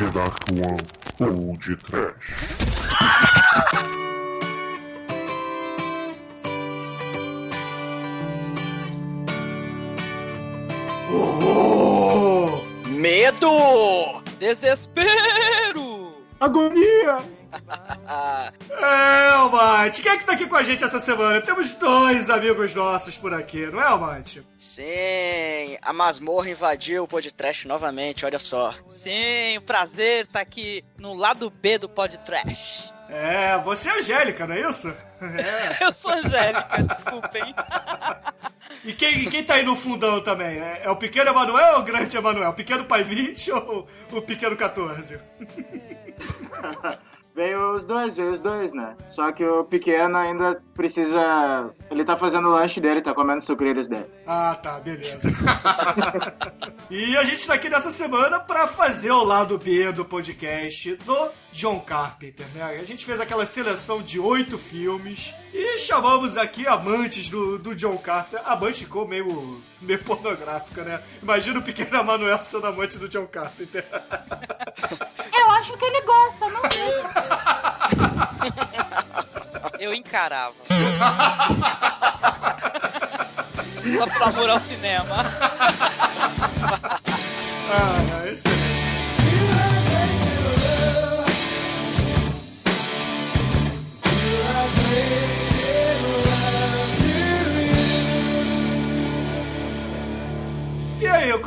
The Dark One ou de Trash. Oh! Medo! Desespero! Agonia! É, Almighty, quem é que tá aqui com a gente essa semana? Temos dois amigos nossos por aqui, não é, Almighty? Sim, a masmorra invadiu o podcast novamente, olha só. Sim, um prazer estar tá aqui no lado B do podcast. É, você é Angélica, não é isso? É. Eu sou Angélica, desculpem. E quem, quem tá aí no fundão também? É, é o pequeno Emanuel ou o grande Emanuel? O pequeno pai 20 ou o pequeno 14? Veio os dois, veio os dois, né? Só que o pequeno ainda precisa. Ele tá fazendo o lanche dele, tá comendo sucrilhos dele. Ah, tá, beleza. e a gente tá aqui nessa semana pra fazer o lado B do podcast do John Carpenter, né? A gente fez aquela seleção de oito filmes e chamamos aqui amantes do, do John Carpenter. Amante ficou meio, meio pornográfica, né? Imagina o pequeno Emanuel sendo amante do John Carpenter. Eu acho que ele gosta, não sei. Eu encarava. Só por amor ao cinema.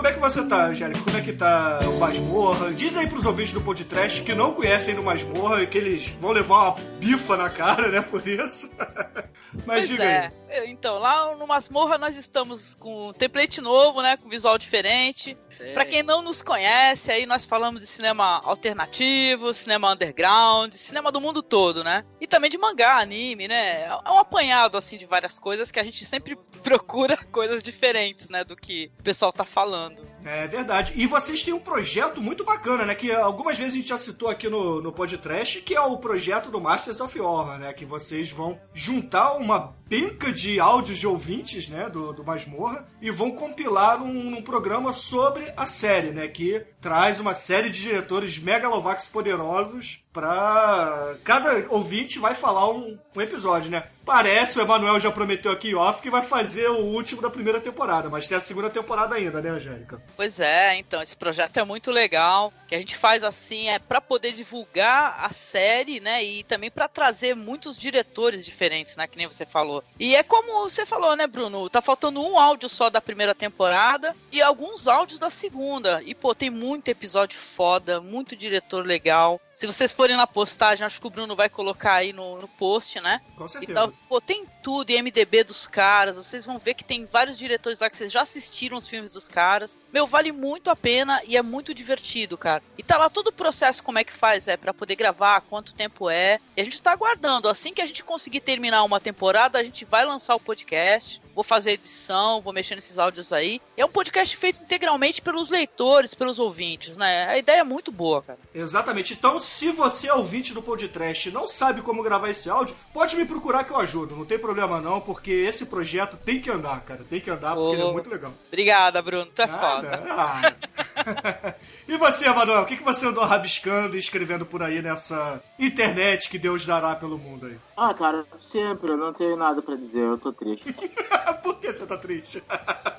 Como é que você tá, Angélica? Como é que tá o Masmorra? Diz aí pros ouvintes do podcast que não conhecem no Masmorra e que eles vão levar uma bifa na cara, né, por isso. Mas pois diga é. aí. Então, lá no Masmorra nós estamos com um template novo, né? Com visual diferente. Para quem não nos conhece, aí nós falamos de cinema alternativo, cinema underground, cinema do mundo todo, né? E também de mangá, anime, né? É um apanhado, assim, de várias coisas que a gente sempre procura coisas diferentes, né? Do que o pessoal tá falando. É verdade. E vocês têm um projeto muito bacana, né? Que algumas vezes a gente já citou aqui no, no podcast, que é o projeto do Masters of Horror, né? Que vocês vão juntar uma penca de áudios de ouvintes, né, do, do Masmorra, e vão compilar um, um, programa sobre a série, né, que traz uma série de diretores megalovax poderosos pra... Cada ouvinte vai falar um, um episódio, né? Parece, o Emanuel já prometeu aqui off que vai fazer o último da primeira temporada, mas tem a segunda temporada ainda, né, Angélica? Pois é, então, esse projeto é muito legal. que a gente faz assim é para poder divulgar a série, né? E também para trazer muitos diretores diferentes, né? Que nem você falou. E é como você falou, né, Bruno? Tá faltando um áudio só da primeira temporada e alguns áudios da segunda. E, pô, tem muito episódio foda, muito diretor legal. Se vocês forem na postagem, acho que o Bruno vai colocar aí no, no post, né? Com certeza. Então, pô, tem tudo, MDB dos caras, vocês vão ver que tem vários diretores lá que vocês já assistiram os filmes dos caras. Meu, vale muito a pena e é muito divertido, cara. E tá lá todo o processo, como é que faz, é, para poder gravar, quanto tempo é. E a gente tá aguardando, assim que a gente conseguir terminar uma temporada, a gente vai lançar o podcast vou fazer edição, vou mexer nesses áudios aí. É um podcast feito integralmente pelos leitores, pelos ouvintes, né? A ideia é muito boa, cara. Exatamente. Então, se você é ouvinte do podcast e não sabe como gravar esse áudio, pode me procurar que eu ajudo. Não tem problema não, porque esse projeto tem que andar, cara. Tem que andar porque oh. ele é muito legal. Obrigada, Bruno. Tu é Nada. foda. Ah. e você, Manuel? O que, que você andou rabiscando e escrevendo por aí nessa internet que Deus dará pelo mundo aí? Ah, cara, sempre. Eu não tenho nada para dizer. Eu tô triste. Por que você tá triste?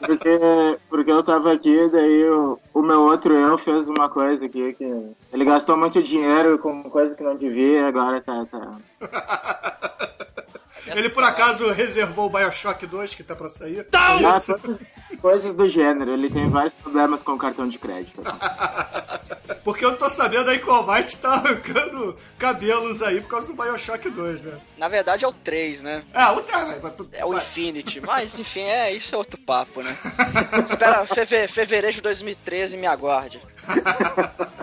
porque, porque eu tava aqui, daí o, o meu outro eu fez uma coisa aqui que. Ele gastou muito dinheiro com coisa que não devia, agora tá. tá... Ele por acaso reservou o Bioshock 2 que tá pra sair? Tá! Coisas do gênero, ele tem vários problemas com o cartão de crédito. Porque eu tô sabendo aí que o Almighty tá arrancando cabelos aí por causa do Bioshock 2, né? Na verdade é o 3, né? É, o 3. É o Infinity. Mas, enfim, é, isso é outro papo, né? Espera feve fevereiro de 2013 me aguarde.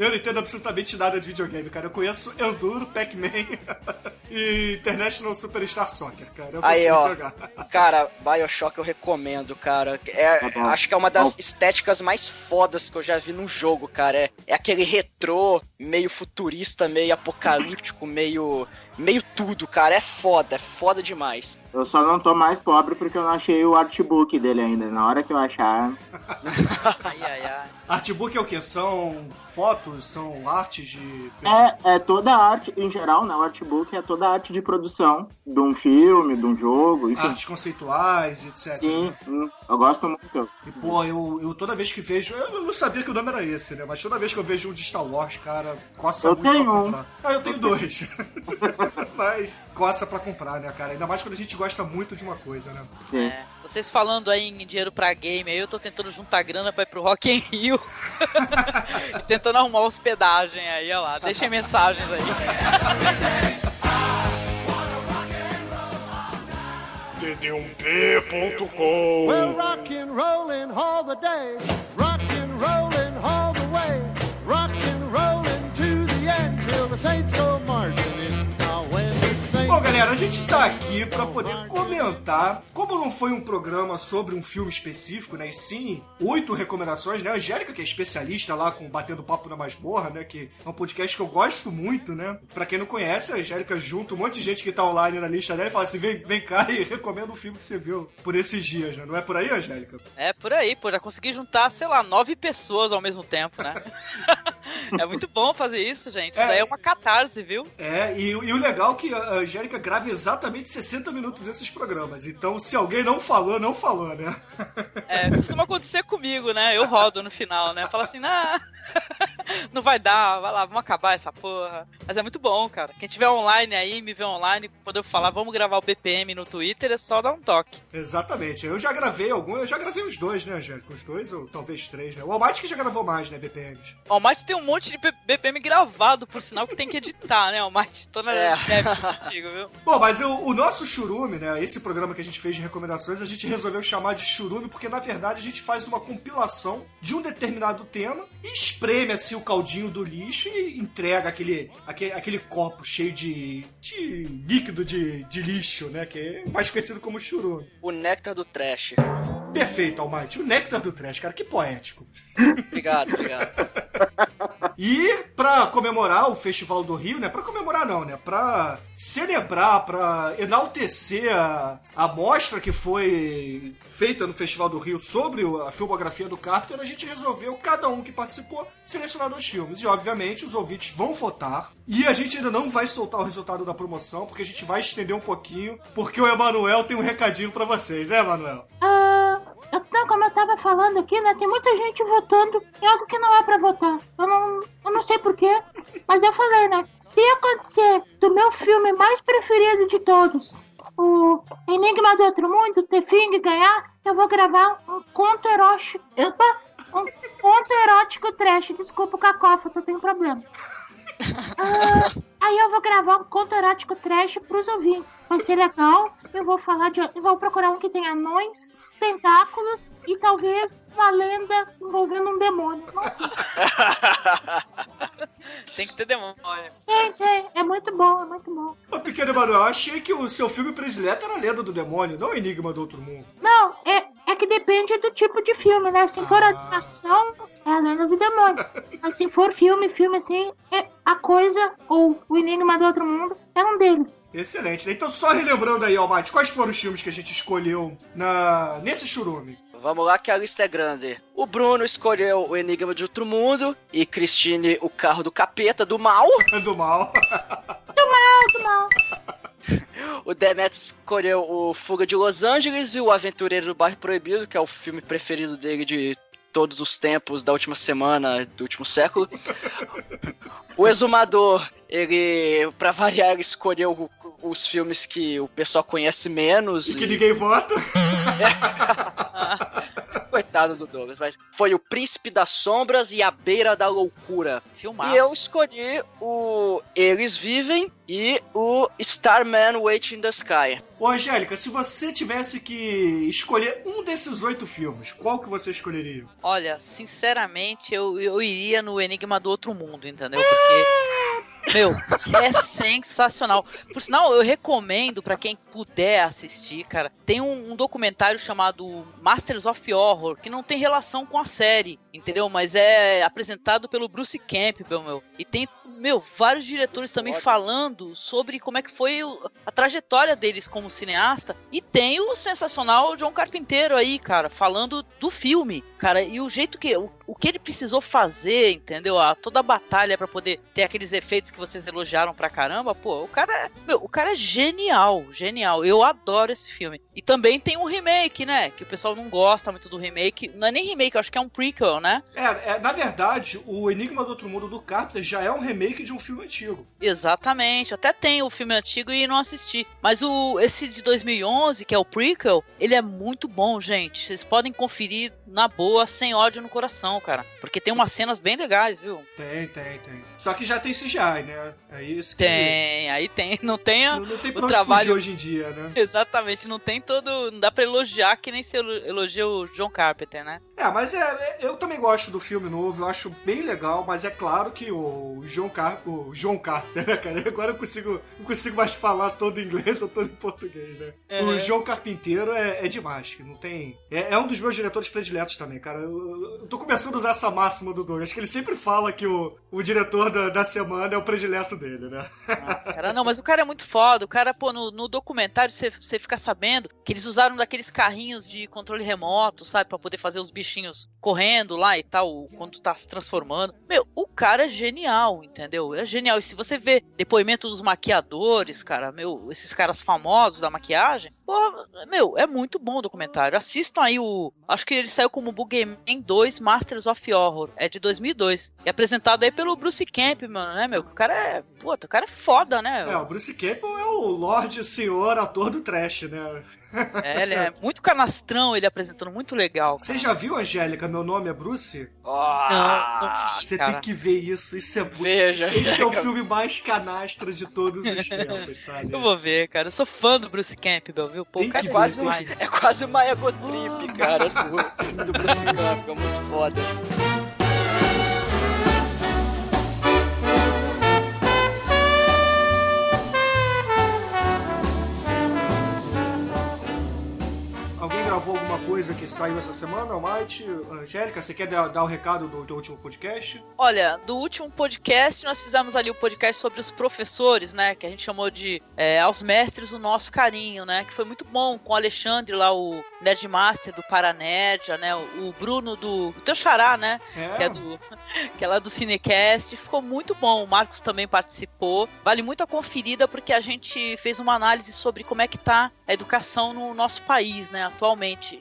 Eu não entendo absolutamente nada de videogame, cara. Eu conheço Enduro, Pac-Man e International Superstar Soccer, cara. Eu Aí, ó, jogar. Cara, Bioshock eu recomendo, cara. É, tá acho que é uma das estéticas mais fodas que eu já vi num jogo, cara. É, é aquele retrô, meio futurista, meio apocalíptico, meio meio tudo, cara. É foda, é foda demais. Eu só não tô mais pobre porque eu não achei o artbook dele ainda. Na hora que eu achar. Ai, ai, ai. Artbook é o quê? São fotos? São artes de. É, é toda a arte, em geral, né? O artbook é toda a arte de produção de um filme, de um jogo, enfim. Artes conceituais, etc. Sim, hum, eu gosto muito. E, pô, eu, eu toda vez que vejo. Eu não sabia que o nome era esse, né? Mas toda vez que eu vejo um de Star Wars, cara, coça Eu muito pra tenho um. comprar. Ah, eu tenho dois. Mas coça pra comprar, né, cara? Ainda mais quando a gente gosta muito de uma coisa, né? Sim. É, vocês falando aí em dinheiro pra game, aí eu tô tentando juntar grana pra ir pro Rock in Rio. e tentando arrumar hospedagem aí, ó lá. Deixem mensagens aí. td1p.com We're rockin' rollin' all the day, rockin' rollin' gente tá aqui pra poder comentar. Como não foi um programa sobre um filme específico, né? E sim, oito recomendações, né? A Angélica, que é especialista lá com Batendo Papo na Masmorra, né? Que é um podcast que eu gosto muito, né? Pra quem não conhece, a Angélica junta um monte de gente que tá online na lista dela e fala assim: vem, vem cá e recomenda um filme que você viu por esses dias, né? Não é por aí, Angélica? É, por aí, pô, já consegui juntar, sei lá, nove pessoas ao mesmo tempo, né? é muito bom fazer isso, gente. Isso É. daí é uma catarse, viu? É, e, e o legal é que a Angélica exatamente 60 minutos esses programas. Então, se alguém não falou, não falou, né? É, costuma acontecer comigo, né? Eu rodo no final, né? Fala assim, nah, não vai dar, vai lá, vamos acabar essa porra. Mas é muito bom, cara. Quem tiver online aí, me vê online, quando eu falar, vamos gravar o BPM no Twitter, é só dar um toque. Exatamente. Eu já gravei algum, eu já gravei os dois, né, Angélica? Os dois, ou talvez três, né? O Almighty que já gravou mais, né, BPMs. O Almighty tem um monte de BPM gravado, por sinal, que tem que editar, né, Almighty? Tô na É. contigo, viu? Bom, mas o, o nosso churume, né? Esse programa que a gente fez de recomendações, a gente resolveu chamar de churume porque, na verdade, a gente faz uma compilação de um determinado tema e espreme assim o caldinho do lixo e entrega aquele, aquele, aquele copo cheio de, de líquido de, de lixo, né? Que é mais conhecido como churume. O néctar do trash. Perfeito, Almighty. O néctar do trash, cara, que poético. Obrigado, obrigado. E pra comemorar o Festival do Rio, né? Pra comemorar não, né? Pra celebrar, pra enaltecer a, a mostra que foi feita no Festival do Rio sobre a filmografia do Carpenter, a gente resolveu, cada um que participou, selecionar dois filmes. E, obviamente, os ouvintes vão votar. E a gente ainda não vai soltar o resultado da promoção, porque a gente vai estender um pouquinho, porque o Emanuel tem um recadinho pra vocês, né, Emanuel? Ah, como eu tava falando aqui, né? Tem muita gente votando em algo que não é pra votar. Eu não, eu não sei porquê, mas eu falei, né? Se acontecer do meu filme mais preferido de todos, o Enigma do Outro Mundo, The Thing, ganhar, eu vou gravar um conto erótico. Opa! Um conto erótico trash. Desculpa o cacófato, tenho problema. Ah, aí eu vou gravar um conto erótico trash pros ouvintes. Vai ser legal. Eu vou falar de. Eu vou procurar um que tem anões, tentáculos e talvez uma lenda envolvendo um demônio. Não sei. Tem que ter demônio. Gente, é, é muito bom, é muito bom. Ô, pequeno Emanuel, eu achei que o seu filme predileto era a Lenda do Demônio, não o Enigma do Outro Mundo. Não, é, é que depende do tipo de filme, né? Se for Ah. animação, é a lenda do demônio. Mas se for filme, filme assim, é a coisa ou o Enigma do Outro Mundo é um deles. Excelente, né? Então, só relembrando aí, Almighty, quais foram os filmes que a gente escolheu na... nesse churume? Vamos lá que a lista é grande. O Bruno escolheu o Enigma de Outro Mundo e Christine o carro do capeta do mal. Do mal. Muito mal. O Demetrius escolheu o Fuga de Los Angeles e o Aventureiro do Bairro Proibido, que é o filme preferido dele de todos os tempos da última semana, do último século. O Exumador, ele, pra variar, ele escolheu o- os filmes que o pessoal conhece menos. E que e- ninguém vota. Coitado do Douglas, mas foi o Príncipe das Sombras e a Beira da Loucura. Filmaço. E eu escolhi o Eles Vivem e o Starman Waiting in the Sky. Ô, Angélica, se você tivesse que escolher um desses oito filmes, qual que você escolheria? Olha, sinceramente, eu, eu iria no Enigma do Outro Mundo, entendeu? Porque Meu, é sensacional. Por sinal, eu recomendo pra quem puder assistir, cara. Tem um, um documentário chamado Masters of Horror, que não tem relação com a série, entendeu? Mas é apresentado pelo Bruce Campbell, meu. E tem, meu, vários diretores também falando sobre como é que foi a trajetória deles como cineasta. E tem o sensacional John Carpinteiro aí, cara, falando do filme, cara. E o jeito que. O, o que ele precisou fazer, entendeu? A, toda a batalha pra poder ter aqueles efeitos que vocês elogiaram pra caramba, pô, o cara é. Meu, o cara é genial, genial. Eu adoro esse filme. E também tem um remake, né? Que o pessoal não gosta muito do remake. Não é nem remake, eu acho que é um prequel, né? É, é, na verdade, o Enigma do Outro Mundo do Carpenter já é um remake de um filme antigo. Exatamente. Até tem o filme antigo e não assisti. Mas o esse de 2011, que é o prequel, ele é muito bom, gente. Vocês podem conferir na boa, sem ódio no coração, cara. Porque tem umas cenas bem legais, viu? Tem, tem, tem. Só que já tem CGI, né? É isso que. Tem, aí tem. Não tem a- Não, não tem o trabalho- hoje em dia, né? Exatamente, não tem todo. Não dá pra elogiar que nem se elo- elogia o John Carpenter, né? É, mas é, é- eu também gosto do filme novo, eu acho bem legal, mas é claro que o João Car o João Carpenter, né, cara? Agora eu consigo, não consigo mais falar todo em inglês ou todo em português, né? Uhum. O João Carpinteiro é, é demais, que não tem. É, é um dos meus diretores prediletos também, cara. Eu, eu tô começando a usar essa máxima do Douglas, que ele sempre fala que o, o diretor da, da semana é o predileto dele, né? Cara, não, mas o cara é muito foda. O cara, pô, no, no documentário você fica sabendo que eles usaram daqueles carrinhos de controle remoto, sabe? Pra poder fazer os bichinhos correndo lá e tal, quando tá se transformando. Meu, o cara é genial, entendeu? É genial. E se você vê depoimento dos maquiadores, cara, meu, esses caras famosos da maquiagem, pô, meu, é muito bom o documentário. Assistam aí o. Acho que ele saiu como Boogeyman 2 Masters of Horror. É de 2002. E apresentado aí pelo Bruce Campbell, né, meu? O cara é. Puta, o cara é foda, né? É, o Bruce Campbell é o Lorde Senhor ator do trash, né? É, ele é muito canastrão, ele apresentando muito legal. Você já viu, Angélica? Meu nome é Bruce? Ah, Você cara. tem que ver isso. Isso é. Veja. Esse é o filme mais canastra de todos os tempos, sabe? Eu vou ver, cara. Eu sou fã do Bruce Campbell, viu? Pô, cara é ver, quase um- É quase uma ego trip, cara, do, do Bruce Campbell, muito foda. Gravou alguma coisa que saiu essa semana, Almighty? Angélica, você quer dar, o recado do teu último podcast? Olha, do último podcast, nós fizemos ali o podcast sobre os professores, né? Que a gente chamou de é, Aos Mestres o Nosso Carinho, né? Que foi muito bom com o Alexandre lá, o Nerdmaster do Paranerdia, né? O, o Bruno do, do Teu Xará, né? que é do que é lá do Cinecast, ficou muito bom. O Marcos também participou. Vale muito a conferida porque a gente fez uma análise sobre como é que tá a educação no nosso país, né, atualmente,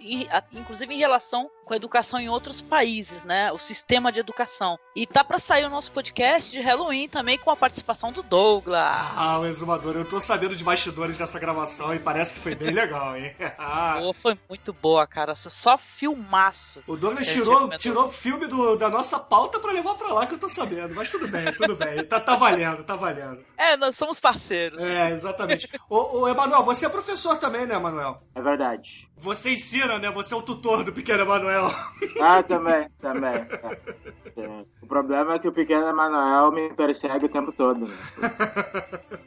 inclusive em relação com a educação em outros países, né, o sistema de educação. E tá pra sair o nosso podcast de Halloween também com a participação do Douglas. Ah, o exumador, eu tô sabendo de bastidores dessa gravação e parece que foi bem legal, hein? Ah, Pô, foi muito boa, cara. Só filmaço. o Douglas É, tirou, tirou filme do- da nossa pauta pra levar pra lá que eu tô sabendo. Mas tudo bem, tudo bem. Tá, tá valendo, tá valendo. É, nós somos parceiros. É, exatamente. Ô, ô, Emanuel, você é professor também, né, Emanuel? É verdade. Você ensina, né? Você é o tutor do pequeno Emanuel. Ah, também, também. É. É. O problema é que o pequeno Emanuel me persegue o tempo todo. né?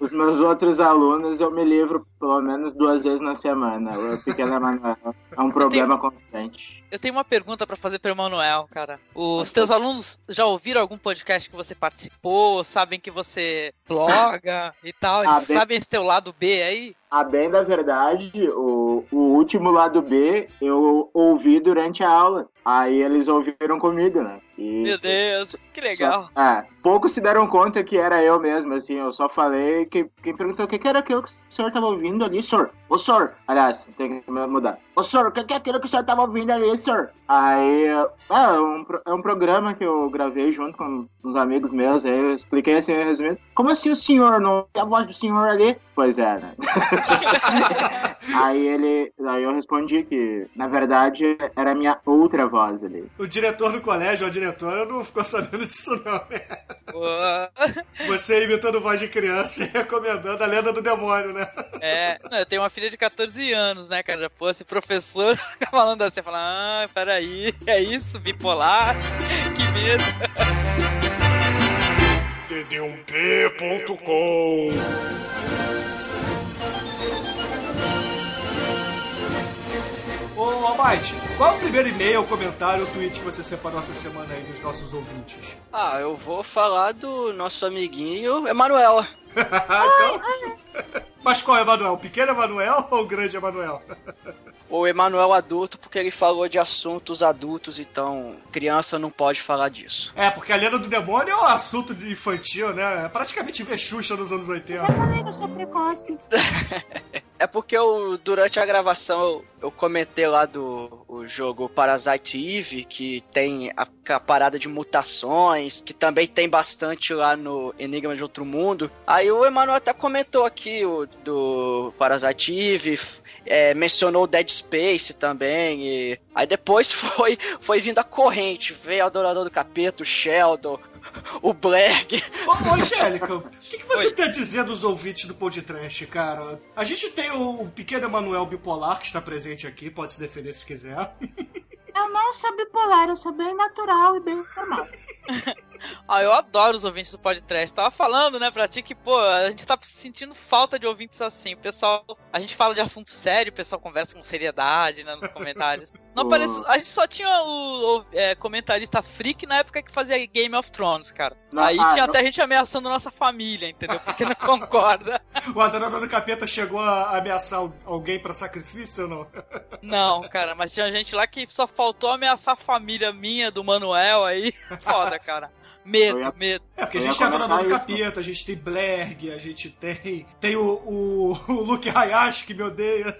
Os meus outros alunos eu me livro pelo menos duas vezes na semana. O pequeno Emanuel é um problema constante. Eu tenho uma pergunta pra fazer pro Emanuel, cara. Os teus alunos já ouviram algum podcast que você participou? Sabem que você bloga e tal? Eles Ah, bem- sabem esse teu lado B aí? A bem da verdade, o, o último lado B eu ouvi durante a aula. Aí eles ouviram comigo, né? E Meu Deus, que legal. Só- é, poucos se deram conta que era eu mesmo, assim, eu só falei que quem perguntou o que, que era aquilo que o senhor tava ouvindo ali, senhor. Ô senhor, aliás, tem que mudar. Ô senhor, o que, que é aquilo que o senhor tava ouvindo ali, senhor? Aí, ah, é um, é um programa que eu gravei junto com uns amigos meus, aí eu expliquei assim, resumindo. Como assim o senhor não a voz do senhor ali? Pois é, né? aí ele, aí eu respondi que, na verdade, era a minha outra voz ali. O diretor do colégio, a diretora, não ficou sabendo disso, não. Você imitando voz de criança e recomendando a lenda do demônio, né? É, não, eu tenho uma filha de 14 anos, né, cara? Já fosse professor falando assim, fala, ah, peraí, é isso, bipolar, que medo. td1p.com Almighty, qual é o primeiro e-mail, comentário ou tweet que você separou essa semana aí dos nossos ouvintes? Ah, eu vou falar do nosso amiguinho Emanuel. então... Mas qual é Emanuel? O pequeno Emanuel ou o grande Emanuel? O Emanuel adulto, porque ele falou de assuntos adultos, então criança não pode falar disso. É, porque a lenda do demônio é um assunto de infantil, né? É praticamente ver Xuxa nos anos 80. Já falei que eu sou precoce. É porque eu, durante a gravação eu, eu comentei lá do o jogo Parasite Eve, que tem a, a parada de mutações, que também tem bastante lá no Enigma de Outro Mundo. Aí o Emanuel até comentou aqui o do Parasite Eve, é, mencionou Dead Space também. E... Aí depois foi, foi vindo a corrente. Veio o Adorador do Capeta, o Sheldon, o Black. Ô, ô, Angélica, o que, que você tem a dizer dos ouvintes do podcast, cara? A gente tem o, o pequeno Emanuel bipolar que está presente aqui, pode se defender se quiser. Eu não sou bipolar, eu sou bem natural e bem formal. Ah, eu adoro os ouvintes do podcast. Tava falando, né, pra ti que, pô, a gente tá sentindo falta de ouvintes assim. O pessoal, a gente fala de assunto sério, o pessoal conversa com seriedade, né, nos comentários. Não aparece, a gente só tinha o, o, é, comentarista freak na época que fazia Game of Thrones, cara. Não, Aí ah, tinha não. até gente ameaçando nossa família, entendeu? Porque não concorda. O Adorador do Capeta chegou a ameaçar al- alguém pra sacrifício ou não? Não, cara, mas tinha gente lá que só faltou ameaçar a família minha, do Manuel aí. Foda, cara. Medo, ia- medo. É, porque a gente ia tem Adorador do. Capeta, a gente tem Blerg, a gente tem. Tem o, o, o Luke Hayashi que me odeia.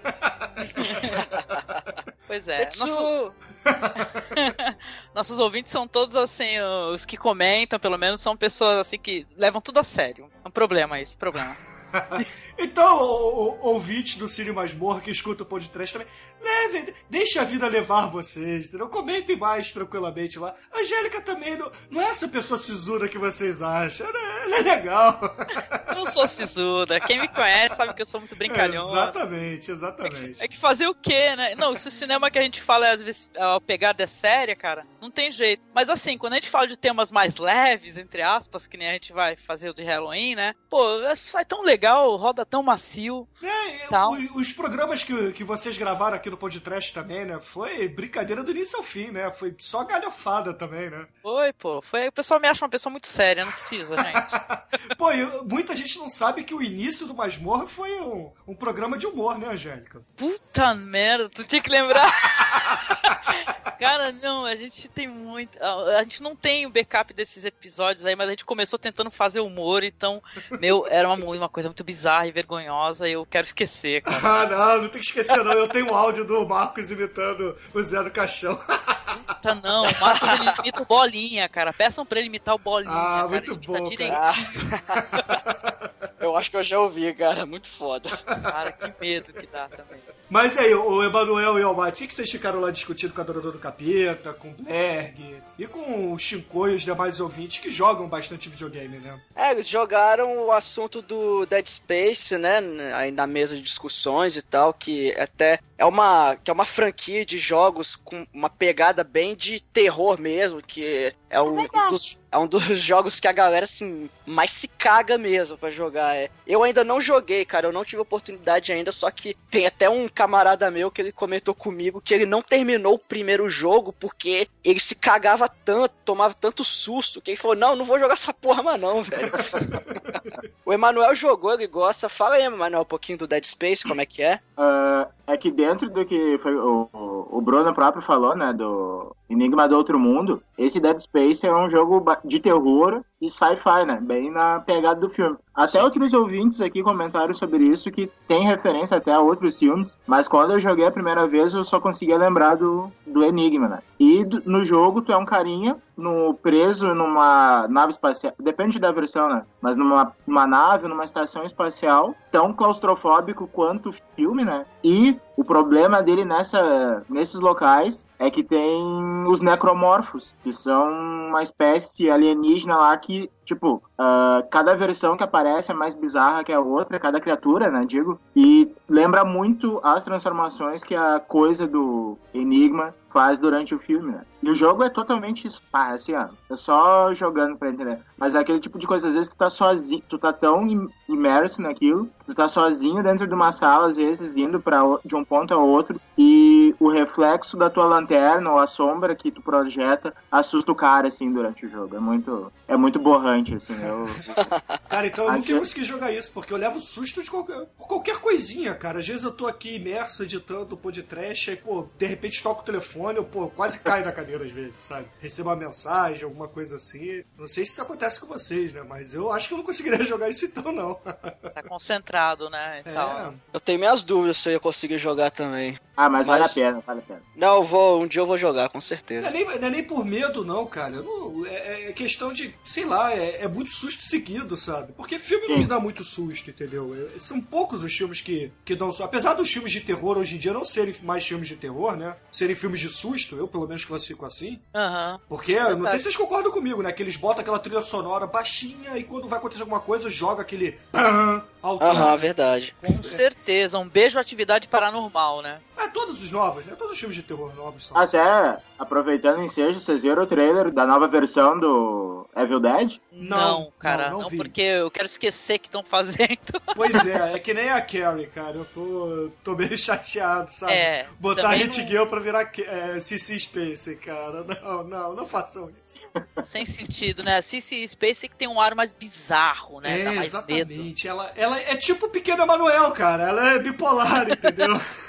Pois é. Nosso- Nossos ouvintes são todos assim, os que comentam, pelo menos, são pessoas assim que levam tudo a sério. É um problema isso, problema. Então, o, o, ouvintes do Cine Masmorra que escuta o podcast também, levem, deixe a vida levar vocês, entendeu? Comentem mais tranquilamente lá. A Angélica também não, não é essa pessoa sisuda que vocês acham, ela, é- ela é legal. Eu não sou sisuda. Quem me conhece sabe que eu sou muito brincalhão. exatamente, exatamente. É que fazer o quê, né? Não, se o cinema que a gente fala, às vezes, a pegada é séria, cara, não tem jeito. Mas assim, quando a gente fala de temas mais leves, entre aspas, que nem a gente vai fazer o de Halloween, né? Pô, sai tão legal, roda tão macio. É, Tal. o- os programas que, que vocês gravaram aqui no podcast também, né? Foi brincadeira do início ao fim, né? Foi só galhofada também, né? Foi, pô. Foi... O pessoal me acha uma pessoa muito séria, não precisa, gente. Pô, e muita gente não sabe que o início do Masmorra foi um, um programa de humor, né, Angélica? Puta merda, tu tinha que lembrar. Cara, não, a gente tem muito. A a gente não tem o backup desses episódios aí, mas a gente começou tentando fazer humor, então, meu, era uma, uma coisa muito bizarra e vergonhosa e eu quero esquecer, cara. Ah, não, não tem que esquecer, não. Eu tenho um áudio do Marcos imitando o Zé do Caixão. Puta, não, o Marcos ele imita o Bolinha, cara. Peçam pra ele imitar o Bolinha. Ah, cara. muito Ele bom. Ah. eu acho que eu já ouvi, cara. Muito foda. Cara, que medo que dá também. Mas aí, o Emanuel e o Almaty, que vocês ficaram lá discutindo com a Adorador do Capeta, com o Berg e com o Shinko e os demais ouvintes que jogam bastante videogame, né? É, eles jogaram o assunto do Dead Space, né? Aí na mesa de discussões e tal, que até é uma, que é uma franquia de jogos com uma pegada bem de terror mesmo, que é um, verdade. dos, é um dos jogos que a galera assim mais se caga mesmo pra jogar. É. Eu ainda não joguei, cara, eu não tive oportunidade ainda, só que tem até um camarada meu que ele comentou comigo que ele não terminou o primeiro jogo porque ele se cagava tanto, tomava tanto susto, que ele falou: "Não, não vou jogar essa porra mais não, velho". O Emanuel jogou, ele gosta. Fala aí, Emanuel, um pouquinho do Dead Space, como é que é? Ah, é que dentro do que foi o- o Bruno próprio falou, né, do Enigma do Outro Mundo, esse Dead Space é um jogo de terror e sci-fi, né, bem na pegada do filme. Até outros ouvintes aqui comentaram sobre isso, que tem referência até a outros filmes, mas quando eu joguei a primeira vez eu só conseguia lembrar do, do Enigma, né. E do- no jogo tu é um carinha no, preso numa nave espacial, depende da versão, né, mas numa, numa nave, numa estação espacial, tão claustrofóbico quanto o filme, né, e o problema dele nessa, nesses locais é que tem os necromorfos, que são uma espécie alienígena lá que tipo, ah, cada versão que aparece é mais bizarra que a outra, cada criatura, né, digo, e lembra muito as transformações que a coisa do Enigma faz durante o filme, né? E o jogo é totalmente isso, pá, assim, ó, é só jogando pra entender. Mas é aquele tipo de coisa, às vezes, que tu tá sozinho, tu tá tão im- imerso naquilo, tu tá sozinho dentro de uma sala, às vezes, indo pra, de um ponto ao outro, e o reflexo da tua lanterna ou a sombra que tu projeta assusta o cara, assim, durante o jogo. É muito, é muito assim, eu... Cara, então eu nunca Achei- ia conseguir jogar isso, porque eu levo susto de qualquer, por qualquer coisinha, cara. Às vezes eu tô aqui imerso editando o podcast, aí, pô, de repente toco o telefone, eu, pô, quase caio da cadeira às vezes, sabe? Recebo uma mensagem, alguma coisa assim. Não sei se isso acontece com vocês, né? Mas eu acho que eu não conseguiria jogar isso então, não. Tá concentrado, né? E tal. É, Eu tenho minhas dúvidas se eu ia conseguir jogar também. Ah, mas, vale a Mas- pena, vale a pena. Não, eu vou, um dia eu vou jogar, com Não certeza. é, nem, não é nem por medo, não, cara. Eu não- é, é questão de, sei lá, é, é muito susto seguido, sabe? Porque filme não Sim. me dá muito susto, entendeu? É- são poucos os filmes que, que dão susto. Apesar dos filmes de terror hoje em dia não serem mais filmes de terror, né? Serem filmes de susto, eu pelo menos classifico assim. Aham. Porque, eu não sei se vocês concordam comigo, né? Que eles botam aquela trilha sonora baixinha e quando vai acontecer alguma coisa, joga aquele. pam Aham, verdade. Com certeza. Um beijo atividade paranormal, né? É, todos os novos, né? Todos os filmes de terror novos são assim. Até, aproveitando o ensejo, vocês viram o trailer da nova versão do Evil Dead? Não, cara. não, Não, não vi. porque eu quero esquecer que estão fazendo. Pois é, é que nem a Carrie, cara. Eu tô, tô meio chateado, sabe? É, Botar também Hit não- Girl pra virar é, CC Space, cara. Não, não, não façam isso. Sem sentido, né? Cici Space que tem um ar mais bizarro, né? é, Dá mais medo. exatamente. Ela, ela é tipo o pequeno Emanuel, cara. Ela é bipolar, entendeu?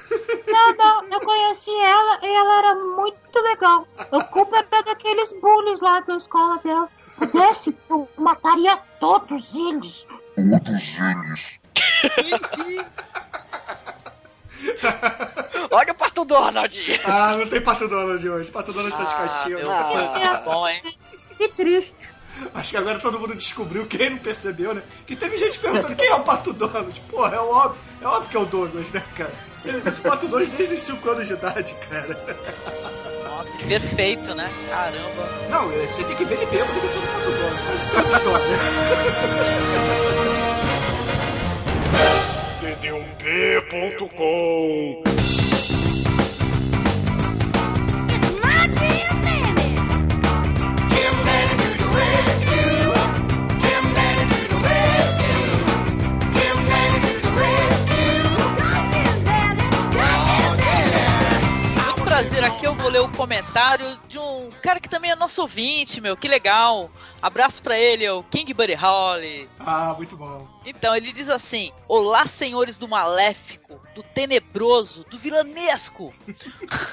Não, não, eu conheci ela e ela era muito legal. O culpa era daqueles bullies lá da escola dela. Pudesse, eu mataria todos eles. Olha o Pato Donald! ah, não tem Pato Donald hoje. Pato Donald tá de Ah, castigo. meu Ah. Deus, tá bom, hein? Que triste. Acho que agora todo mundo descobriu, quem não percebeu, né? Que teve gente perguntando quem é o Pato Donald. Porra, é óbvio, é óbvio que é o Douglas, né, cara? Ele é o Pato Donald desde os 5 anos de idade, cara. Nossa, perfeito, né? Caramba. Não, é, você tem que ver ele bêbado do que o Pato Donald, mas isso é outra história. td1p.com eu vou ler o comentário de um cara que também é nosso ouvinte, meu. Que legal. Abraço pra ele, é o King Buddy Holly. Ah, muito bom. Então, ele diz assim: Olá, senhores do maléfico, do tenebroso, do vilanesco.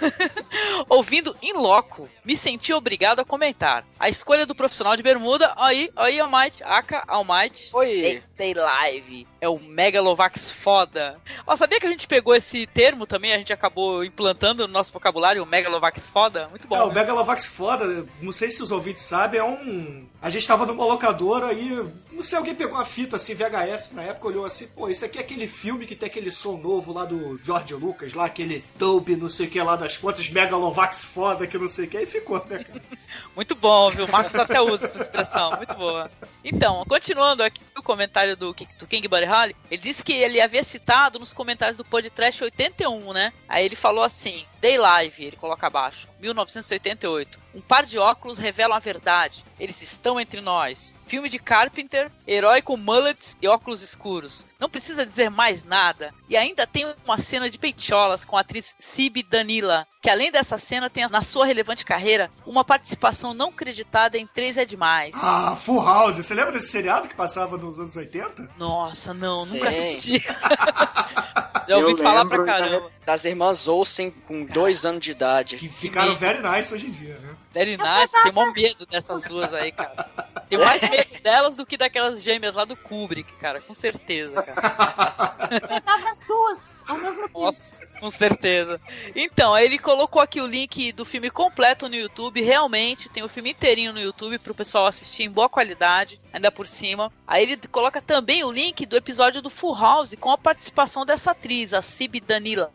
Ouvindo em loco, me senti obrigado a comentar. A escolha do profissional de bermuda, aí, aí, Almighty, aka Almighty. Oi. Day Live. É o Megalovax foda. Ó, sabia que a gente pegou esse termo também? A gente acabou implantando no nosso vocabulário o Megalovax foda? Muito bom. É, o né? Megalovax foda, não sei se os ouvintes sabem, é um. A gente tava numa locadora e. Não sei, alguém pegou uma fita assim, VHS na época, olhou assim, pô, isso aqui é aquele filme que tem aquele som novo lá do George Lucas, lá, aquele Toby, não sei o que lá das contas, Megalovax foda, que não sei o que, aí ficou, né, cara? Muito bom, viu? O Marcos até usa essa expressão, muito boa. Então, continuando aqui o comentário do, do King Buddy Holly, ele disse que ele havia citado nos comentários do podcast 81, né? Aí ele falou assim: Day Live, ele coloca abaixo, 1988. Um par de óculos revelam a verdade. Eles estão entre nós. Filme de Carpenter, herói com mullets e óculos escuros. Não precisa dizer mais nada. E ainda tem uma cena de peitolas com a atriz Sibi Danila, que além dessa cena tem na sua relevante carreira uma participação não creditada em Três é Demais. Ah, Full House, você lembra desse seriado que passava nos anos 80? Nossa, não, nunca assisti. Já ouvi Eu falar pra lembro, caramba. Das irmãs Olsen com dois anos de idade. Que ficaram medo. very nice hoje em dia, né? Very nice, tem mó medo dessas duas aí, cara. Tem mais medo delas do que daquelas gêmeas lá do Kubrick, cara, com certeza, cara. Pegava as duas ao mesmo tempo. Nossa, com certeza. Então, aí ele colocou aqui o link do filme completo no YouTube. Realmente, tem o filme inteirinho no YouTube pro pessoal assistir em boa qualidade, ainda por cima. Aí ele coloca também o link do episódio do Full House com a participação dessa atriz, a Cib Danila.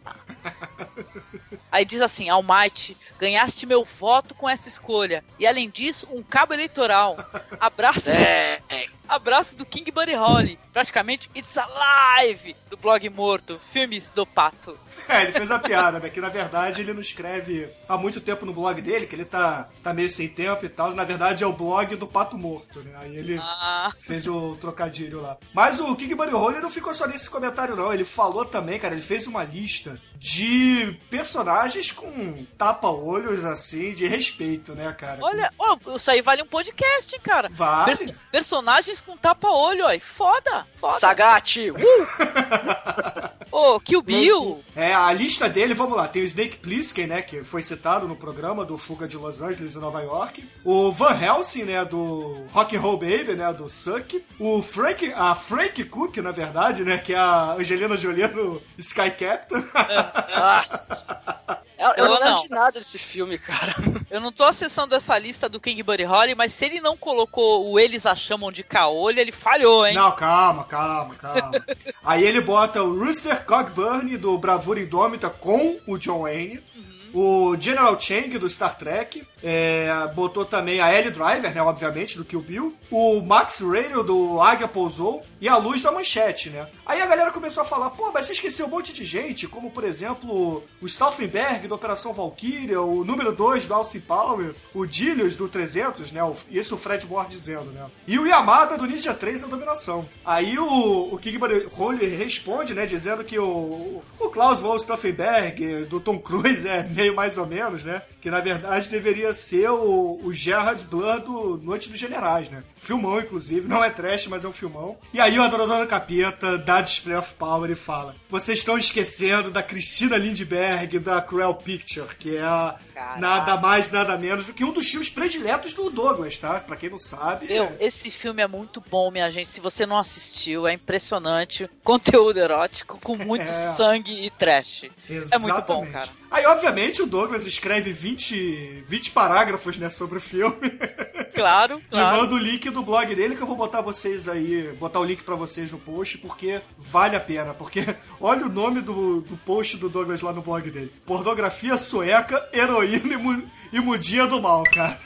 Aí diz assim: Almighty, ganhaste meu voto com essa escolha. E além disso, um cabo eleitoral. Abraço. É, é. Abraço do King Buddy Holly. Praticamente It's Alive do blog morto. Filmes do pato. É, ele fez a piada, né? Que na verdade ele não escreve há muito tempo no blog dele, que ele tá, tá meio sem tempo e tal. Na verdade é o blog do Pato Morto, né? Aí ele Ah, fez o trocadilho lá. Mas o King Buddy Holly não ficou só nesse comentário, não. Ele falou também, cara, ele fez uma lista de personagens com tapa-olhos, assim, de respeito, né, cara? olha, ó, isso aí vale um podcast, hein, cara. Vale. Perso- personagens com tapa-olho, ó. Foda, foda. Sagat, uh, Ô, Kill Bill. É, a lista dele, vamos lá, tem o Snake Plissken, né, que foi citado no programa do Fuga de Los Angeles e Nova York. O Van Helsing, né, do Rock and Roll Baby, né, do Suck. O Frank, a Frank Cook, na verdade, né, que é a Angelina Jolie no Sky Captain. nossa. Eu, eu não lembro de nada desse filme, cara. Eu não tô acessando essa lista do King Buddy Holly, mas se ele não colocou o Eles a chamam de caolho, ele falhou, hein? Não, calma, calma, calma. Aí ele bota o Rooster Cogburn do Bravura Indômita com o John Wayne. O General Chang do Star Trek. É, botou também a Ellie Driver, né? Obviamente, do Kill Bill. O Max Rayner do Águia Pousou. E a Luz da Manchete, né? Aí a galera começou a falar: pô, mas você esqueceu um monte de gente, como por exemplo o Stauffenberg do Operação Valkyria, o número 2 do Alcine Power, o Dillius do 300, né? Isso o Fred Moore dizendo, né? E o Yamada do Ninja 3 a dominação. Aí o, o Hole responde, né? Dizendo que o, o Klaus von Stauffenberg do Tom Cruise é meio mais ou menos, né? Que na verdade deveria ser o, o Gerhard Blur do Noite dos Generais, né? Filmão, inclusive. Não é trash, mas é um filmão. E aí o Adorador Capeta dá display of power e fala: Vocês estão esquecendo da Cristina Lindbergh da Cruel Picture, que é a Caraca. nada mais, nada menos do que um dos filmes prediletos do Douglas, tá? Pra quem não sabe. Meu, esse filme é muito bom, minha gente. Se você não assistiu, é impressionante. Conteúdo erótico com muito É. sangue e trash. É muito bom, Exatamente. cara. Aí, obviamente, o Douglas escreve 20, 20 parágrafos né, sobre o filme. Claro, E claro. manda o link do blog dele que eu vou botar vocês aí, botar o link pra vocês no post, porque vale a pena. Porque olha o nome do, do post do Douglas lá no blog dele: Pornografia sueca, heroína e, mu, e mudinha do mal, cara.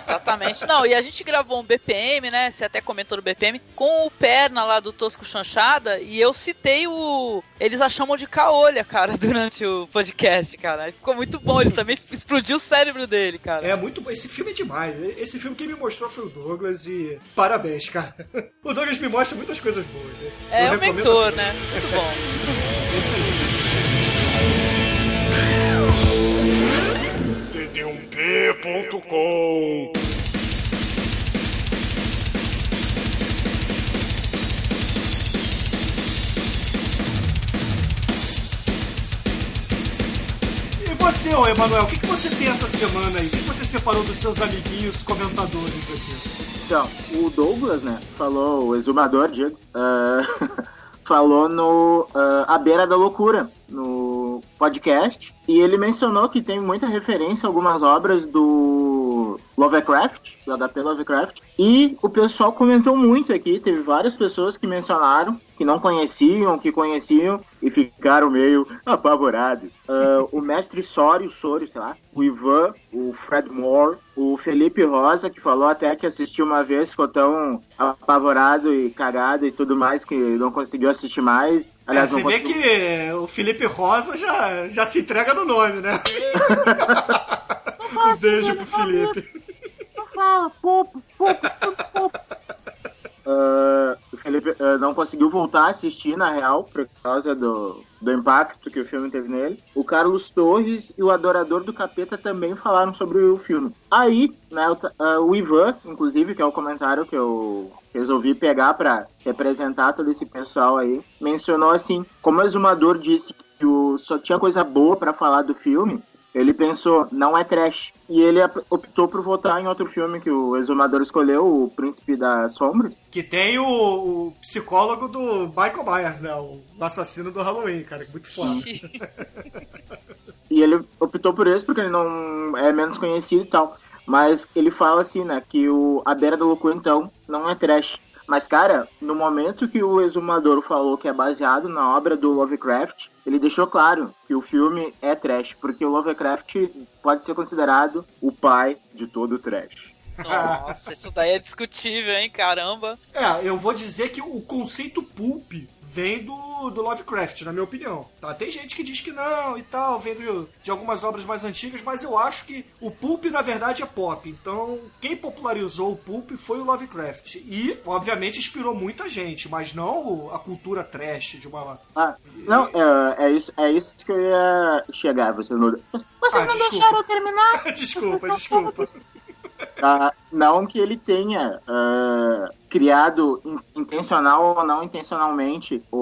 Exatamente. Não, e a gente gravou um BPM, né? Você até comentou no BPM, com o Perna lá do Tosco Chanchada, e eu citei o. Eles a chamam de caolha, cara, durante o podcast, cara. Ficou muito bom, ele também explodiu o cérebro dele, cara. É muito bom. Esse filme é demais. Esse filme quem me mostrou foi o Douglas e parabéns, cara. O Douglas me mostra muitas coisas boas. né? É Eu o recomendo mentor, né? Muito bom. Excelente, excelente. td1p.com E você, ô Emanuel, o que, que você tem essa semana aí? O que, que você separou dos seus amiguinhos comentadores aqui? Então, o Douglas, né, falou, o exumador, digo, ah, falou no ah, A Beira da Loucura, no podcast, e ele mencionou que tem muita referência a algumas obras do Lovecraft, do HP Lovecraft, e o pessoal comentou muito aqui, teve várias pessoas que mencionaram, que não conheciam, que conheciam, e ficaram meio apavorados. Ah, o mestre Sório, Sório, sei lá, o Ivan, o Fred Moore, o Felipe Rosa, que falou até que assistiu uma vez, ficou tão apavorado e cagado e tudo mais, que não conseguiu assistir mais. É, Aliás, você não vê conseguiu- que o Felipe Rosa já, já se entrega no nome, né? Um beijo pro Felipe. Não fala, popo, popo, popo, popo. Felipe ah, não conseguiu voltar a assistir, na real, por causa do, do impacto que o filme teve nele. O Carlos Torres e o Adorador do Capeta também falaram sobre o filme. Aí, né, o, ah, o Ivan, inclusive, que é o comentário que eu resolvi pegar pra representar todo esse pessoal aí, mencionou assim, como o Exumador disse que o, só tinha coisa boa pra falar do filme, ele pensou, não é trash. E ele optou por votar em outro filme que o Exumador escolheu, O Príncipe das Sombras. Que tem o, o psicólogo do Michael Myers, né? O assassino do Halloween, cara. que Muito foda. E ele optou por esse porque ele não é menos conhecido e tal. Mas ele fala assim, né, que o A Beira da Loucura, então, não é trash. Mas, cara, no momento que o Exumador falou que é baseado na obra do Lovecraft, ele deixou claro que o filme é trash, porque o Lovecraft pode ser considerado o pai de todo o trash. Nossa, isso daí é discutível, hein? Caramba. É, eu vou dizer que o conceito pulp vem do, do Lovecraft, na minha opinião. Tá? Tem gente que diz que não e tal, vem do- de algumas obras mais antigas, mas eu acho que o pulp, na verdade, é pop. Então, quem popularizou o pulp foi o Lovecraft. E, obviamente, inspirou muita gente, mas não a cultura trash de uma... Ah, não, é, é isso, é isso que eu ia chegar, você não. Vocês Ah, não desculpa. deixaram eu terminar? desculpa, desculpa. Ah, não que ele tenha ah, criado in- intencional ou não intencionalmente o,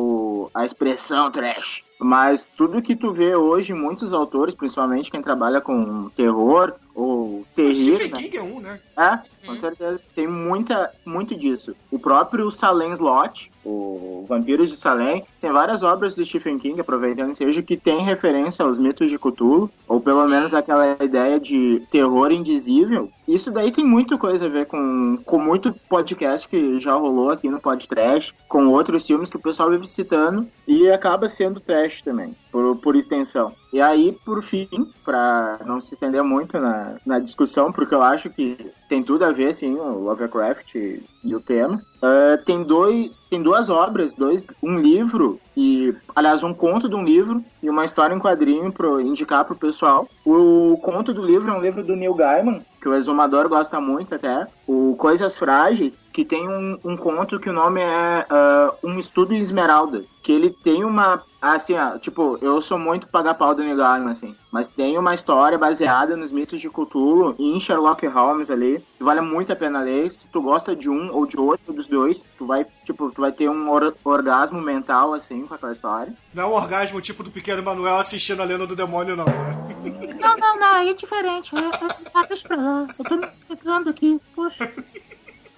a expressão trash. Mas tudo que tu vê hoje, muitos autores, principalmente quem trabalha com terror ou terror, Stephen né? King é um, né? É, com certeza. Tem muita, muito disso. O próprio Salem Slot, o Vampiros de Salem, tem várias obras do Stephen King, aproveitando que seja, que tem referência aos mitos de Cthulhu, ou pelo menos aquela ideia de terror indizível. Isso daí tem muita coisa a ver com, com muito podcast que já rolou aqui no podcast, com outros filmes que o pessoal vive citando, e acaba sendo trash também, por, por extensão. E aí, por fim, para não se estender muito na, na discussão, porque eu acho que tem tudo a ver, sim, o Lovecraft e, e o tema. ah, tem, dois, tem duas obras, dois, um livro e, aliás, um conto de um livro e uma história em quadrinho para indicar pro pessoal. O conto do livro é um livro do Neil Gaiman, que o exumador gosta muito até, o Coisas Frágeis, que tem um, um conto que o nome é ah, Um Estudo em Esmeralda, que ele tem uma, assim, ó, tipo, eu sou muito paga-pau do Neil Gaiman, assim, mas tem uma história baseada nos mitos de Cthulhu e em Sherlock Holmes ali, que vale muito a pena ler, se tu gosta de um ou de outro dos dois, tu vai, tipo, tu vai ter um or- orgasmo mental, assim, com aquela história. Não é um orgasmo tipo do pequeno Manuel assistindo a Lenda do Demônio, não, né? Não, não, não, aí é diferente. Eu, eu, lá. Eu tô me aqui. Poxa.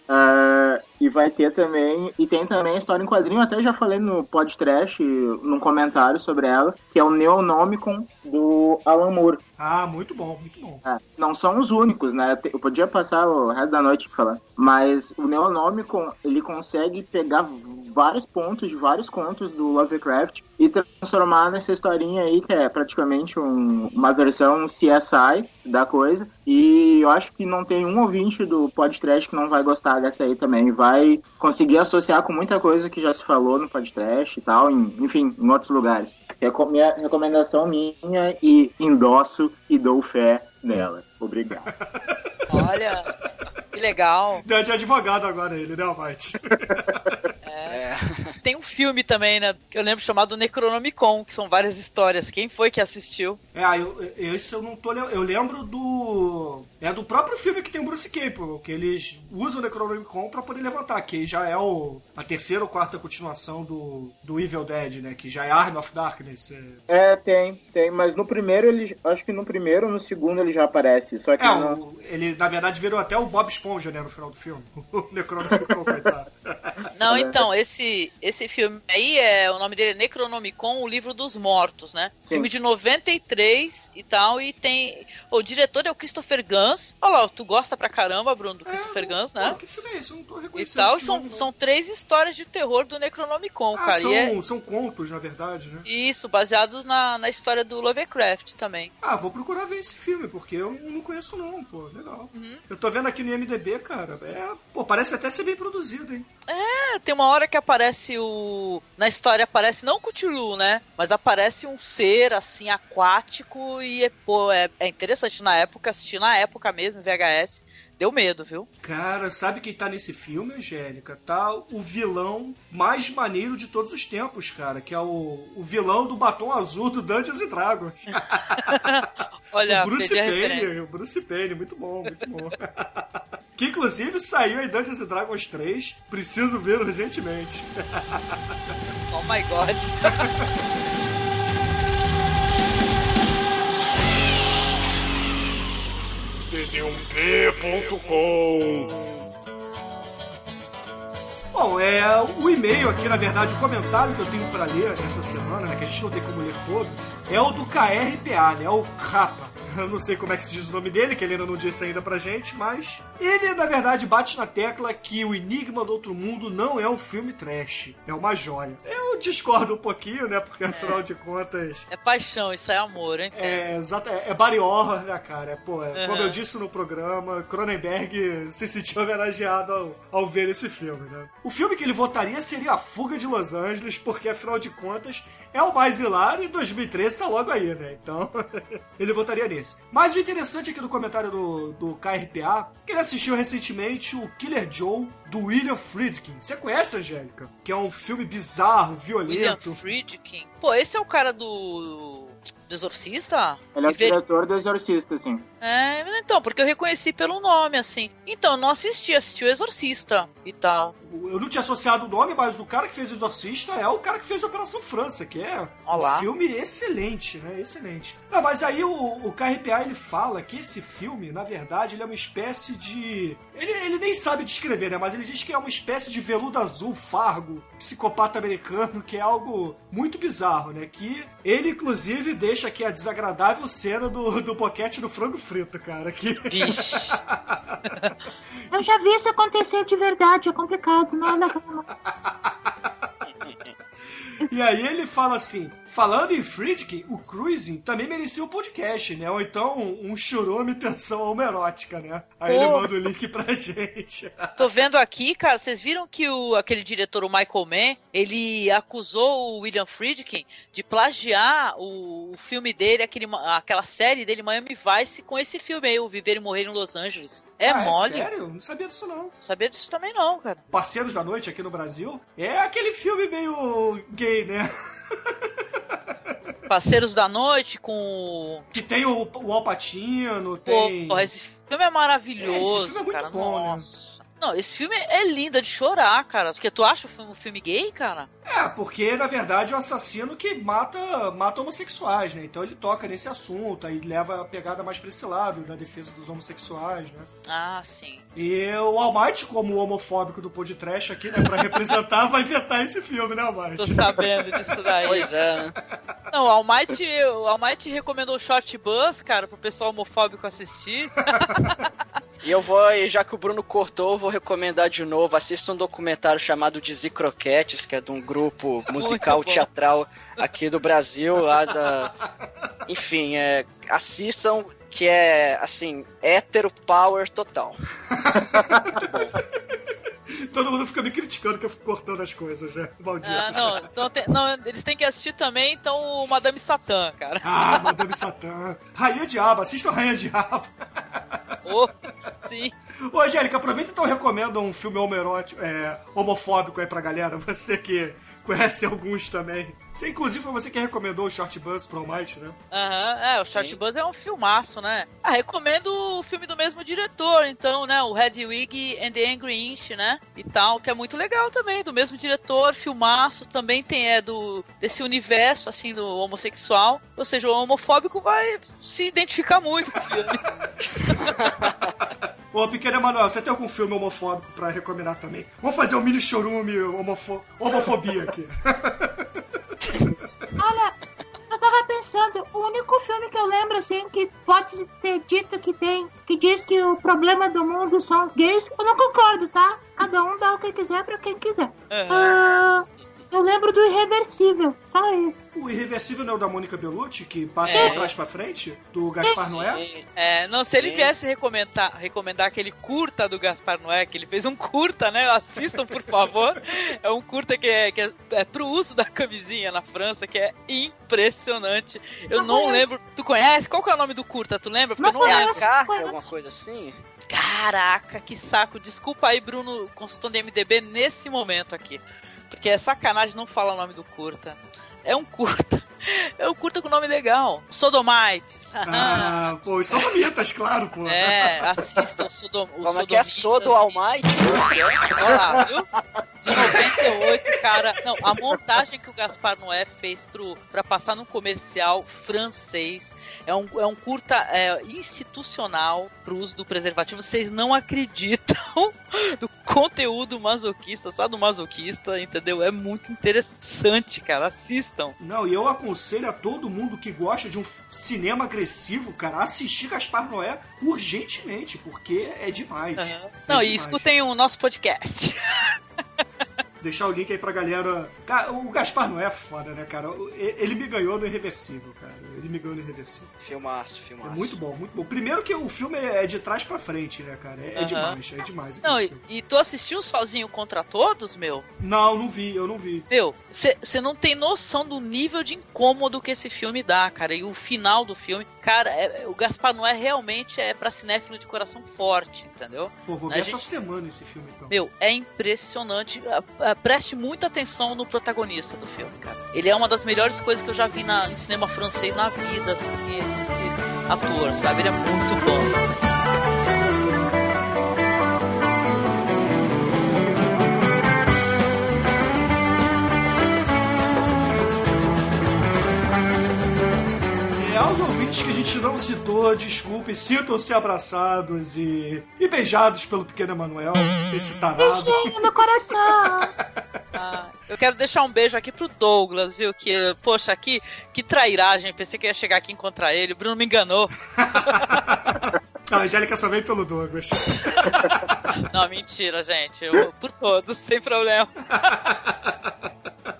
Ah, e vai ter também. E tem também a história em quadrinho, até já falei no podcast, num comentário sobre ela, que é o Neonomicon do Alan Moore. Ah, muito bom, muito bom. É, não são os únicos, né? Eu podia passar o resto da noite falando. Mas o Neonomicon, ele consegue pegar vários pontos de vários contos do Lovecraft e transformar nessa historinha aí, que é praticamente um- uma versão CSI da coisa. E eu acho que não tem um ouvinte do podcast que não vai gostar dessa aí também. Vai conseguir associar com muita coisa que já se falou no podcast e tal, em- enfim, em outros lugares. Reco- minha recomendação minha e endosso e dou fé nela. Obrigado. Olha, que legal. Deu de advogado agora ele, né, Almighty? Tem um filme também, né? Que eu lembro chamado Necronomicon, que são várias histórias. Quem foi que assistiu? É, ah, eu, eu- esse eu não tô Eu lembro do. É do próprio filme que tem o Bruce Campbell, que eles usam o Necronomicon pra poder levantar, que já é o, a terceira ou quarta continuação do, do Evil Dead, né? Que já é Arm of Darkness. É, É, tem, tem, mas no primeiro ele. Acho que no primeiro ou no segundo ele já aparece. Só que é não. o- ele na verdade virou até o Bob Esponja, né? No final do filme. O Necronomicon, coitado. Não, então, esse, esse filme aí, é o nome dele é Necronomicon, o livro dos mortos, né? Filme de 93 e tal, e tem... O diretor é o Christopher Gans. Olha lá, tu gosta pra caramba, Bruno, do Christopher Gans, né? Pô, que filme é esse? Eu não tô E reconhecendo. tal, e de são, não. são três histórias de terror do Necronomicon, Ah, cara. são, é são contos, na verdade, né? isso, baseados na, na história do Lovecraft também. Ah, vou procurar ver esse filme, porque eu não conheço não, pô, legal. Uhum. Eu tô vendo aqui no IMDB, cara, é, pô, parece até ser bem produzido, hein? É, tem uma hora que aparece o. Na história aparece não o Cthulhu, né? Mas aparece um ser assim aquático e é, pô, é, é interessante na época, assistir na época mesmo, VHS. Deu medo, viu? Cara, sabe quem tá nesse filme, Angélica? Tá o vilão mais maneiro de todos os tempos, cara, que é o, o vilão do batom azul do Dungeons and Dragons. Olha, o Bruce. Payne, o Bruce Payne, muito bom, muito bom. que inclusive saiu em Dungeons and Dragons 3, preciso ver urgentemente. Oh my god. td1p.com Bom, é o e-mail aqui, na verdade, o comentário que eu tenho pra ler essa semana, né, que a gente não tem como ler todos, é o do KRPA, né, o Rapa. Eu não sei como é que se diz o nome dele, que ele ainda não disse ainda pra gente, mas ele, na verdade, bate na tecla que o Enigma do Outro Mundo não é um filme trash, é uma joia. Eu discordo um pouquinho, né? Porque afinal de contas. É paixão, isso é amor, hein? É, exato, é, é body horror, né, cara? É, pô, é, como Uhum. eu disse no programa, Cronenberg se sentiu homenageado ao, ao ver esse filme, né? O filme que ele votaria seria A Fuga de Los Angeles, porque afinal de contas é o mais hilário e 2013 tá logo aí, né? Então, ele votaria nesse. Mas o interessante aqui do comentário do, do KRPA, que ele assistiu recentemente o Killer Joe do William Friedkin. Você conhece, Angélica? Que é um filme bizarro, William violento. Friedkin. Pô, esse é o cara do. Do Exorcista? Ele é o ver- diretor do Exorcista, assim. É, então, porque eu reconheci pelo nome, assim. Então, eu não assisti, assisti o Exorcista e tal. Eu não tinha associado o nome, mas o cara que fez o Exorcista é o cara que fez Operação França, que é Olá. um filme excelente, né? Excelente. Não, mas aí o, o KRPA ele fala que esse filme, na verdade, ele é uma espécie de. Ele, ele nem sabe descrever, né? Mas ele diz que é uma espécie de veludo azul, fargo, psicopata americano, que é algo muito bizarro, né? Que ele, inclusive, deixa aqui a desagradável cena do, do boquete do frango frito, cara. Que Vixe. Eu já vi isso acontecer de verdade, é complicado, não é. E aí ele fala assim: falando em Friedkin, o Cruising também merecia um podcast, né? Ou então um churume tensão homerótica, né? Aí ele Pô. manda o link pra gente. Tô vendo aqui, cara, vocês viram que o, aquele diretor, o Michael Mann, ele acusou o William Friedkin de plagiar o, o filme dele, aquele, aquela série dele, Miami Vice, com esse filme aí, o Viver e Morrer em Los Angeles. É Ah, mole? sério? Não sabia disso não. Sabia disso também não, cara. Parceiros da Noite aqui no Brasil é aquele filme meio gay, né? Parceiros da Noite com. Que tem o, o Alpatino, Pô, tem. porra, esse filme é maravilhoso. É, esse filme é muito cara. bom, né? Não, esse filme é lindo é de chorar, cara. Porque tu acha o filme, um filme gay, cara? É, porque na verdade é um assassino que mata, mata homossexuais, né? Então ele toca nesse assunto, aí leva a pegada mais pra esse lado, da defesa dos homossexuais, né? Ah, sim. E o Almighty, como o homofóbico do podcast aqui, né, pra representar, vai vetar esse filme, né, Almighty? Tô sabendo disso daí. Pois é, né? Não, o Almighty, o Almighty recomendou o Short Bus, cara, pro pessoal homofóbico assistir. E eu vou, e já que o Bruno cortou, eu vou recomendar de novo. Assista um documentário chamado Dizzy Croquetes, que é de um grupo musical Muito bom. teatral aqui do Brasil, lá da. Enfim, é, assistam, que é assim, hétero power total. Todo mundo fica me criticando que eu fico cortando as coisas, né? Maldito. Ah, não, então não, eles têm que assistir também, então, o Madame Satã, cara. Ah, Madame Satã. Rainha Diabo, assista o Rainha Diabo. Oh, sim. Ô, Angélica, aproveita então e recomenda um filme homerótico, é, homofóbico aí pra galera. Você que conhece alguns também. Você, inclusive, foi você que recomendou o Short Bus pro Almighty, né? Aham, é, o Short Buzz é um filmaço, né? Ah, recomendo o filme do mesmo diretor, então, né? O Red Wig and the Angry Inch, né? E tal, que é muito legal também, do mesmo diretor, filmaço, também tem, é do, desse universo, assim, do homossexual. Ou seja, o homofóbico vai se identificar muito com o filme. Ô, pequeno Emanuel, você tem algum filme homofóbico pra recomendar também? Vamos fazer um mini chorume homofo homofobia aqui. pensando, o único filme que eu lembro, assim, que pode ser dito que tem, que diz que o problema do mundo são os gays, eu não concordo, tá? Cada um dá o que quiser pra quem quiser. Ah, eu lembro do Irreversível, só isso. O Irreversível não é o da Mônica Bellucci, que passa É. de trás pra frente? Do Gaspar Noé? É, não, se ele viesse recomendar, recomendar aquele curta do Gaspar Noé, que ele fez um curta, né? Assistam, por favor. É um curta que é, que é, é pro uso da camisinha na França, que é impressionante. Eu Não não conheço. lembro. Tu conhece? Qual que é o nome do curta? Tu lembra? Porque Não eu não É lembro. conheço. carta, alguma coisa assim? Caraca, que saco. Desculpa aí, Bruno, consultando MDB nesse momento aqui. Porque é sacanagem não falar o nome do curta. É um curta. É um curta com nome legal. Sodomites. Ah, pô, os sodomitas, claro, pô. É, assistam o Sodom, o Como é que é. Sodo Almighty? Olha lá, viu? De 98, cara. Não, a montagem que o Gaspar Noé fez pro, pra passar num comercial francês é um, é um curta é, institucional pro uso do preservativo. Vocês não acreditam do conteúdo masoquista, sabe do masoquista, entendeu? É muito interessante, cara. Assistam. Não, e eu aconselho a todo mundo que gosta de um cinema agressivo, cara, assistir Gaspar Noé urgentemente, porque é demais. Aham. É Não, e demais. escutem o nosso podcast. deixar o link aí pra galera. O Gaspar não é foda, né, cara? E- Ele me ganhou no Irreversível, cara. Ele me ganhou no Irreversível. Filmaço, É filmaço. muito bom, muito bom. Primeiro que o filme é de trás pra frente, né, cara? É, é demais, é demais. Não, e, e tu assistiu sozinho contra todos, meu? Não, não vi, eu não vi. Meu, você não tem noção do nível de incômodo que esse filme dá, cara. E o final do filme, cara, é- o Gaspar Noé realmente é pra cinéfilo de coração forte, entendeu? Pô, vou ver gente- essa semana esse filme, então. Meu, é impressionante. Preste muita atenção no protagonista do filme, cara. Ele é uma das melhores coisas que eu já vi na, em cinema francês na vida, assim, esse, esse ator, sabe? Ele é muito bom. E aos ouvintes que a gente não citou, desculpe, sintam-se abraçados e, e beijados pelo pequeno Emanuel, esse tarado. Beijinho no coração. Ah, eu quero deixar um beijo aqui pro Douglas, viu? Que, poxa, aqui, que trairagem. Pensei que ia chegar aqui e encontrar ele. O Bruno me enganou. A Angélica só veio pelo Douglas. Não, mentira, gente. Eu, por todos, sem problema.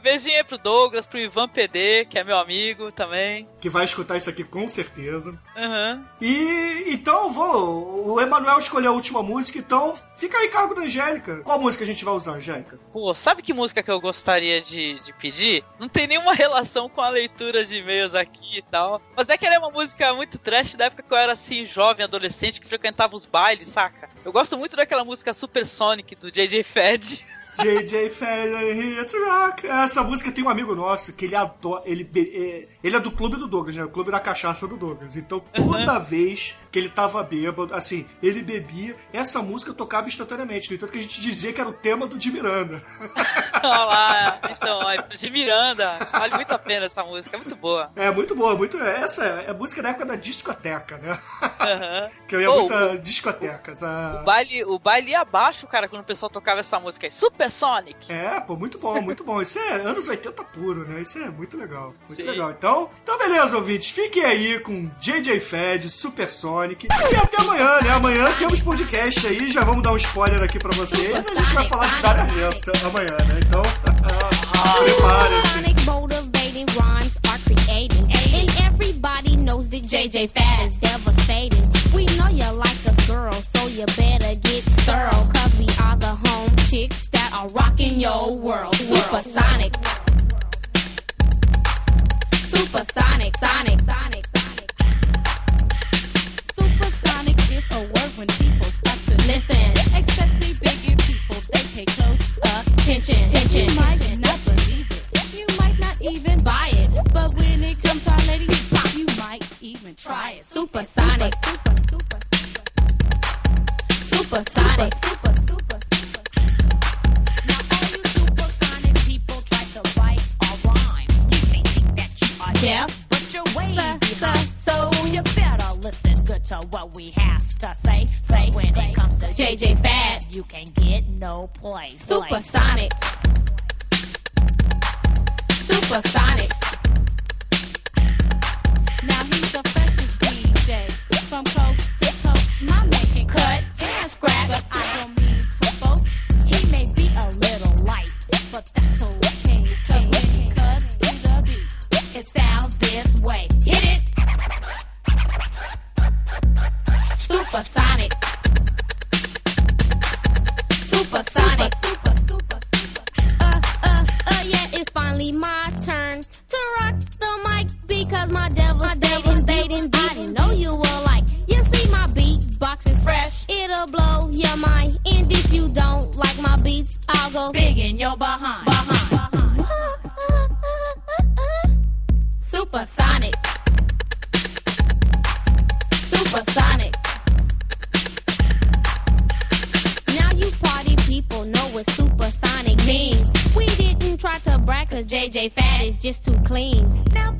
Beijinho aí pro Douglas, pro Ivan PD, que é meu amigo também. Que vai escutar isso aqui com certeza. Aham. E então vou. O Emanuel escolheu a última música, então fica aí cargo da Angélica. Qual música a gente vai usar, Angélica? Pô, sabe que música que eu gostaria de, de pedir? Não tem nenhuma relação com a leitura de e-mails aqui e tal. Mas é que ela é uma música muito trash da época que eu era assim, jovem, adolescente, que frequentava os bailes, saca? Eu gosto muito daquela música Super Sonic do JJ Fed. JJ Feather here rock. Essa música tem um amigo nosso que ele adora. Ele, é, ele é do clube do Douglas, né? O clube da cachaça do Douglas. Então toda vez que ele tava bêbado, assim, ele bebia, essa música tocava instantaneamente. No entanto, que a gente dizia que era o tema do de Miranda. Olha lá, então, ó, de Miranda. Vale muito a pena essa música, é muito boa. É muito boa, muito. Essa é a música da época da discoteca, né? Aham. que eu ia Ô, muita discoteca. Essa... O baile, o baile ia abaixo, cara, quando o pessoal tocava essa música aí. Super Sonic. É, pô, muito bom, muito bom. Isso é anos 80 puro, né? Isso é muito legal. Muito Sim. legal. Então, então, beleza, ouvintes. Fiquem aí com JJ Fed, Supersonic. E até amanhã, né? Amanhã temos podcast aí. Já vamos dar um spoiler aqui pra vocês. A gente vai falar de Dario Argento amanhã, né? Então, preparem-se. Sonic rhymes are creating. And everybody knows that JJ Fad is devastating. We know you like us, girl, so you better get sterile. Cause we are the home chicks that are rocking your world. Supersonic. Supersonic, sonic, sonic, sonic. Beats, I'll go. Big in your behind. Behind. behind. Supersonic. Supersonic. Now you party people know what supersonic means. We didn't try to brag cause JJ Fat is just too clean. Now,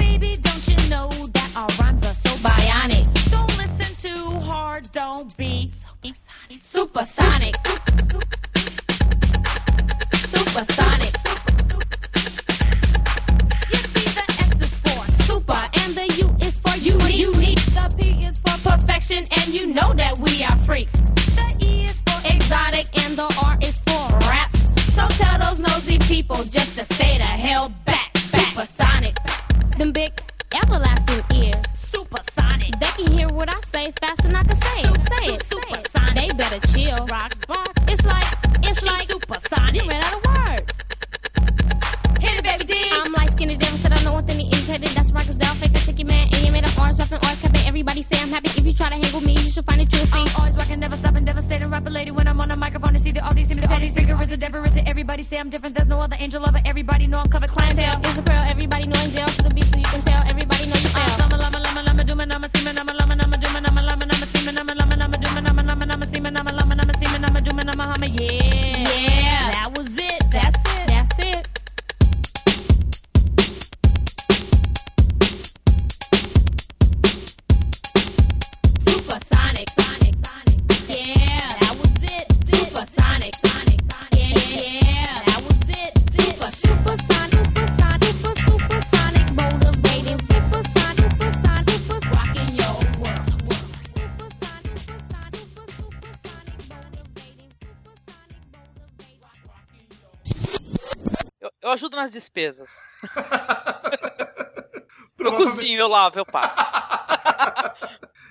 despesas. eu cozinho, eu lavo, eu passo.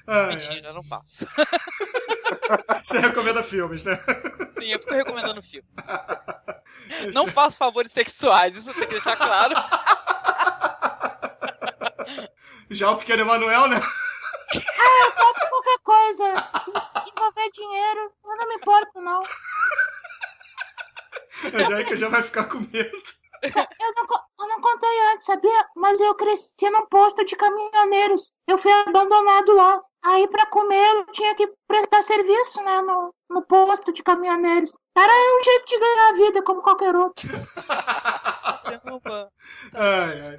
Mentira, eu não passo. Você recomenda filmes, né? Sim, eu fico recomendando filmes. Não faço favores sexuais, isso tem que deixar claro. Já o pequeno Emanuel, né? Ah, eu topo qualquer coisa. Se envolver dinheiro, eu não me importo, não. Já é que eu já vai ficar com medo. Eu não, eu não contei antes, sabia? Mas eu cresci num posto de caminhoneiros. Eu fui abandonado lá. Aí, para comer, eu tinha que prestar serviço, né? No, no posto de caminhoneiros. Era um jeito de ganhar a vida, como qualquer outro. ai, ai.